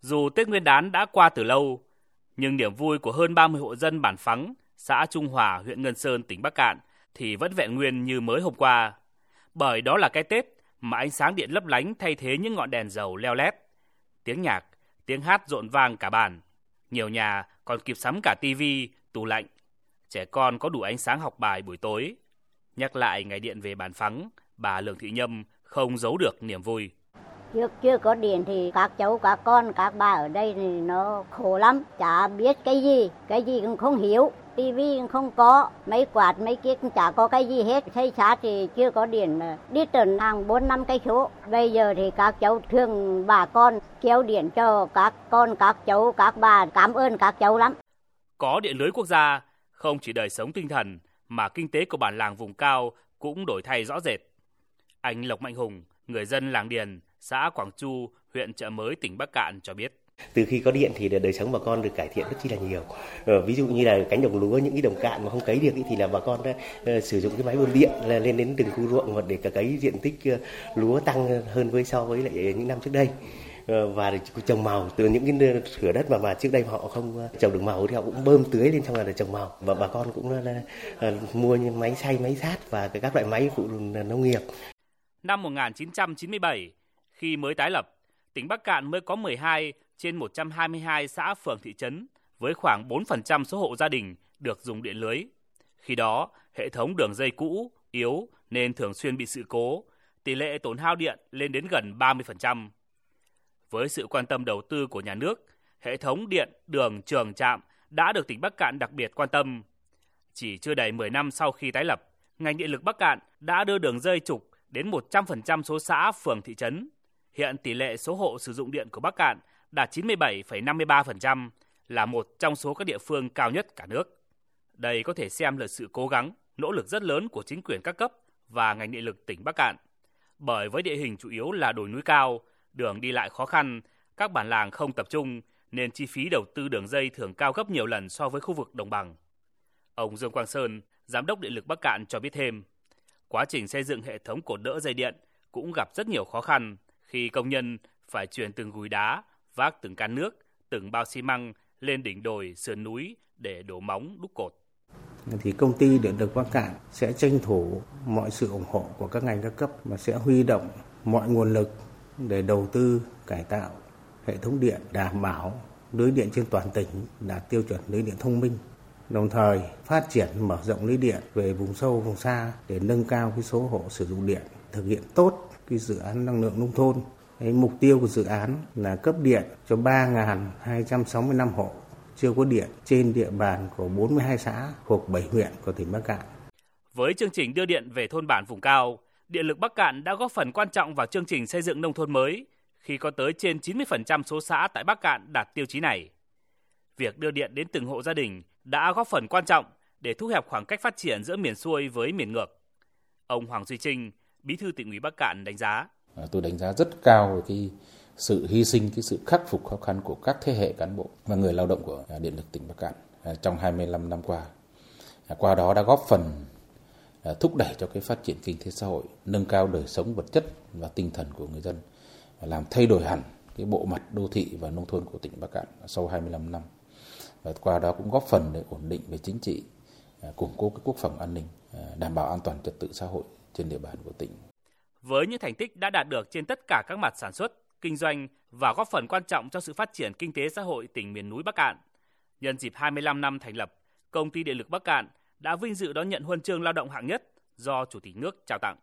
Dù Tết Nguyên đán đã qua từ lâu, nhưng niềm vui của hơn 30 hộ dân bản Phắng, xã Trung Hòa, huyện Ngân Sơn, tỉnh Bắc Cạn thì vẫn vẹn nguyên như mới hôm qua. Bởi đó là cái Tết mà ánh sáng điện lấp lánh thay thế những ngọn đèn dầu leo lét. Tiếng nhạc, tiếng hát rộn vang cả bản. Nhiều nhà còn kịp sắm cả tivi, tủ lạnh. Trẻ con có đủ ánh sáng học bài buổi tối. Nhắc lại ngày điện về bản phắng, bà Lương Thị Nhâm không giấu được niềm vui. Trước chưa có điện thì các cháu, các con, các bà ở đây thì nó khổ lắm. Chả biết cái gì, cái gì cũng không hiểu. tivi cũng không có, mấy quạt, mấy kia cũng chả có cái gì hết. Xây xá thì chưa có điện mà đi tuần hàng bốn năm cây số. Bây giờ thì các cháu thương bà con kéo điện cho các con, các cháu, các bà. Cảm ơn các cháu lắm. Có điện lưới quốc gia, không chỉ đời sống tinh thần mà kinh tế của bản làng vùng cao cũng đổi thay rõ rệt. Anh Lộc Mạnh Hùng, người dân làng Điền, xã Quảng Chu, huyện Trợ Mới, tỉnh Bắc Cạn cho biết. Từ khi có điện thì đời sống bà con được cải thiện rất chi là nhiều. Ờ, ví dụ như là cánh đồng lúa những cái đồng cạn mà không cấy được thì là bà con đã uh, sử dụng cái máy bơm điện là lên đến từng khu ruộng để cả cấy diện tích uh, lúa tăng hơn với so với lại những năm trước đây và trồng màu từ những cái thửa đất mà mà trước đây họ không trồng được màu thì họ cũng bơm tưới lên trong là để trồng màu và bà con cũng là, là mua máy xay máy sát và các loại máy phụ nông nghiệp. Năm 1997 khi mới tái lập, tỉnh Bắc Cạn mới có 12 trên 122 xã phường thị trấn với khoảng 4% số hộ gia đình được dùng điện lưới. Khi đó, hệ thống đường dây cũ, yếu nên thường xuyên bị sự cố, tỷ lệ tổn hao điện lên đến gần 30%. Với sự quan tâm đầu tư của nhà nước, hệ thống điện, đường, trường, trạm đã được tỉnh Bắc Cạn đặc biệt quan tâm. Chỉ chưa đầy 10 năm sau khi tái lập, ngành điện lực Bắc Cạn đã đưa đường dây trục đến 100% số xã, phường, thị trấn. Hiện tỷ lệ số hộ sử dụng điện của Bắc Cạn đạt 97,53%, là một trong số các địa phương cao nhất cả nước. Đây có thể xem là sự cố gắng, nỗ lực rất lớn của chính quyền các cấp và ngành điện lực tỉnh Bắc Cạn. Bởi với địa hình chủ yếu là đồi núi cao, đường đi lại khó khăn, các bản làng không tập trung nên chi phí đầu tư đường dây thường cao gấp nhiều lần so với khu vực đồng bằng. Ông Dương Quang Sơn, giám đốc điện lực Bắc Cạn cho biết thêm, quá trình xây dựng hệ thống cột đỡ dây điện cũng gặp rất nhiều khó khăn khi công nhân phải chuyển từng gùi đá, vác từng can nước, từng bao xi măng lên đỉnh đồi, sườn núi để đổ móng đúc cột. Thì công ty điện lực Bắc Cạn sẽ tranh thủ mọi sự ủng hộ của các ngành các cấp và sẽ huy động mọi nguồn lực để đầu tư cải tạo hệ thống điện đảm bảo lưới điện trên toàn tỉnh đạt tiêu chuẩn lưới điện thông minh đồng thời phát triển mở rộng lưới điện về vùng sâu vùng xa để nâng cao cái số hộ sử dụng điện thực hiện tốt cái dự án năng lượng nông thôn cái mục tiêu của dự án là cấp điện cho 3.265 hộ chưa có điện trên địa bàn của 42 xã thuộc 7 huyện của tỉnh Bắc Cạn. Với chương trình đưa điện về thôn bản vùng cao, Điện lực Bắc Cạn đã góp phần quan trọng vào chương trình xây dựng nông thôn mới khi có tới trên 90% số xã tại Bắc Cạn đạt tiêu chí này. Việc đưa điện đến từng hộ gia đình đã góp phần quan trọng để thu hẹp khoảng cách phát triển giữa miền xuôi với miền ngược. Ông Hoàng Duy Trinh, Bí thư tỉnh ủy Bắc Cạn đánh giá. À, tôi đánh giá rất cao về cái sự hy sinh, cái sự khắc phục khó khăn của các thế hệ cán bộ và người lao động của à, Điện lực tỉnh Bắc Cạn à, trong 25 năm qua. Qua đó đã góp phần thúc đẩy cho cái phát triển kinh tế xã hội, nâng cao đời sống vật chất và tinh thần của người dân, làm thay đổi hẳn cái bộ mặt đô thị và nông thôn của tỉnh Bắc Cạn sau 25 năm. Và qua đó cũng góp phần để ổn định về chính trị, củng cố cái quốc phòng an ninh, đảm bảo an toàn trật tự xã hội trên địa bàn của tỉnh. Với những thành tích đã đạt được trên tất cả các mặt sản xuất, kinh doanh và góp phần quan trọng cho sự phát triển kinh tế xã hội tỉnh miền núi Bắc Cạn, nhân dịp 25 năm thành lập, Công ty Điện lực Bắc Cạn đã vinh dự đón nhận huân chương lao động hạng nhất do Chủ tịch nước trao tặng.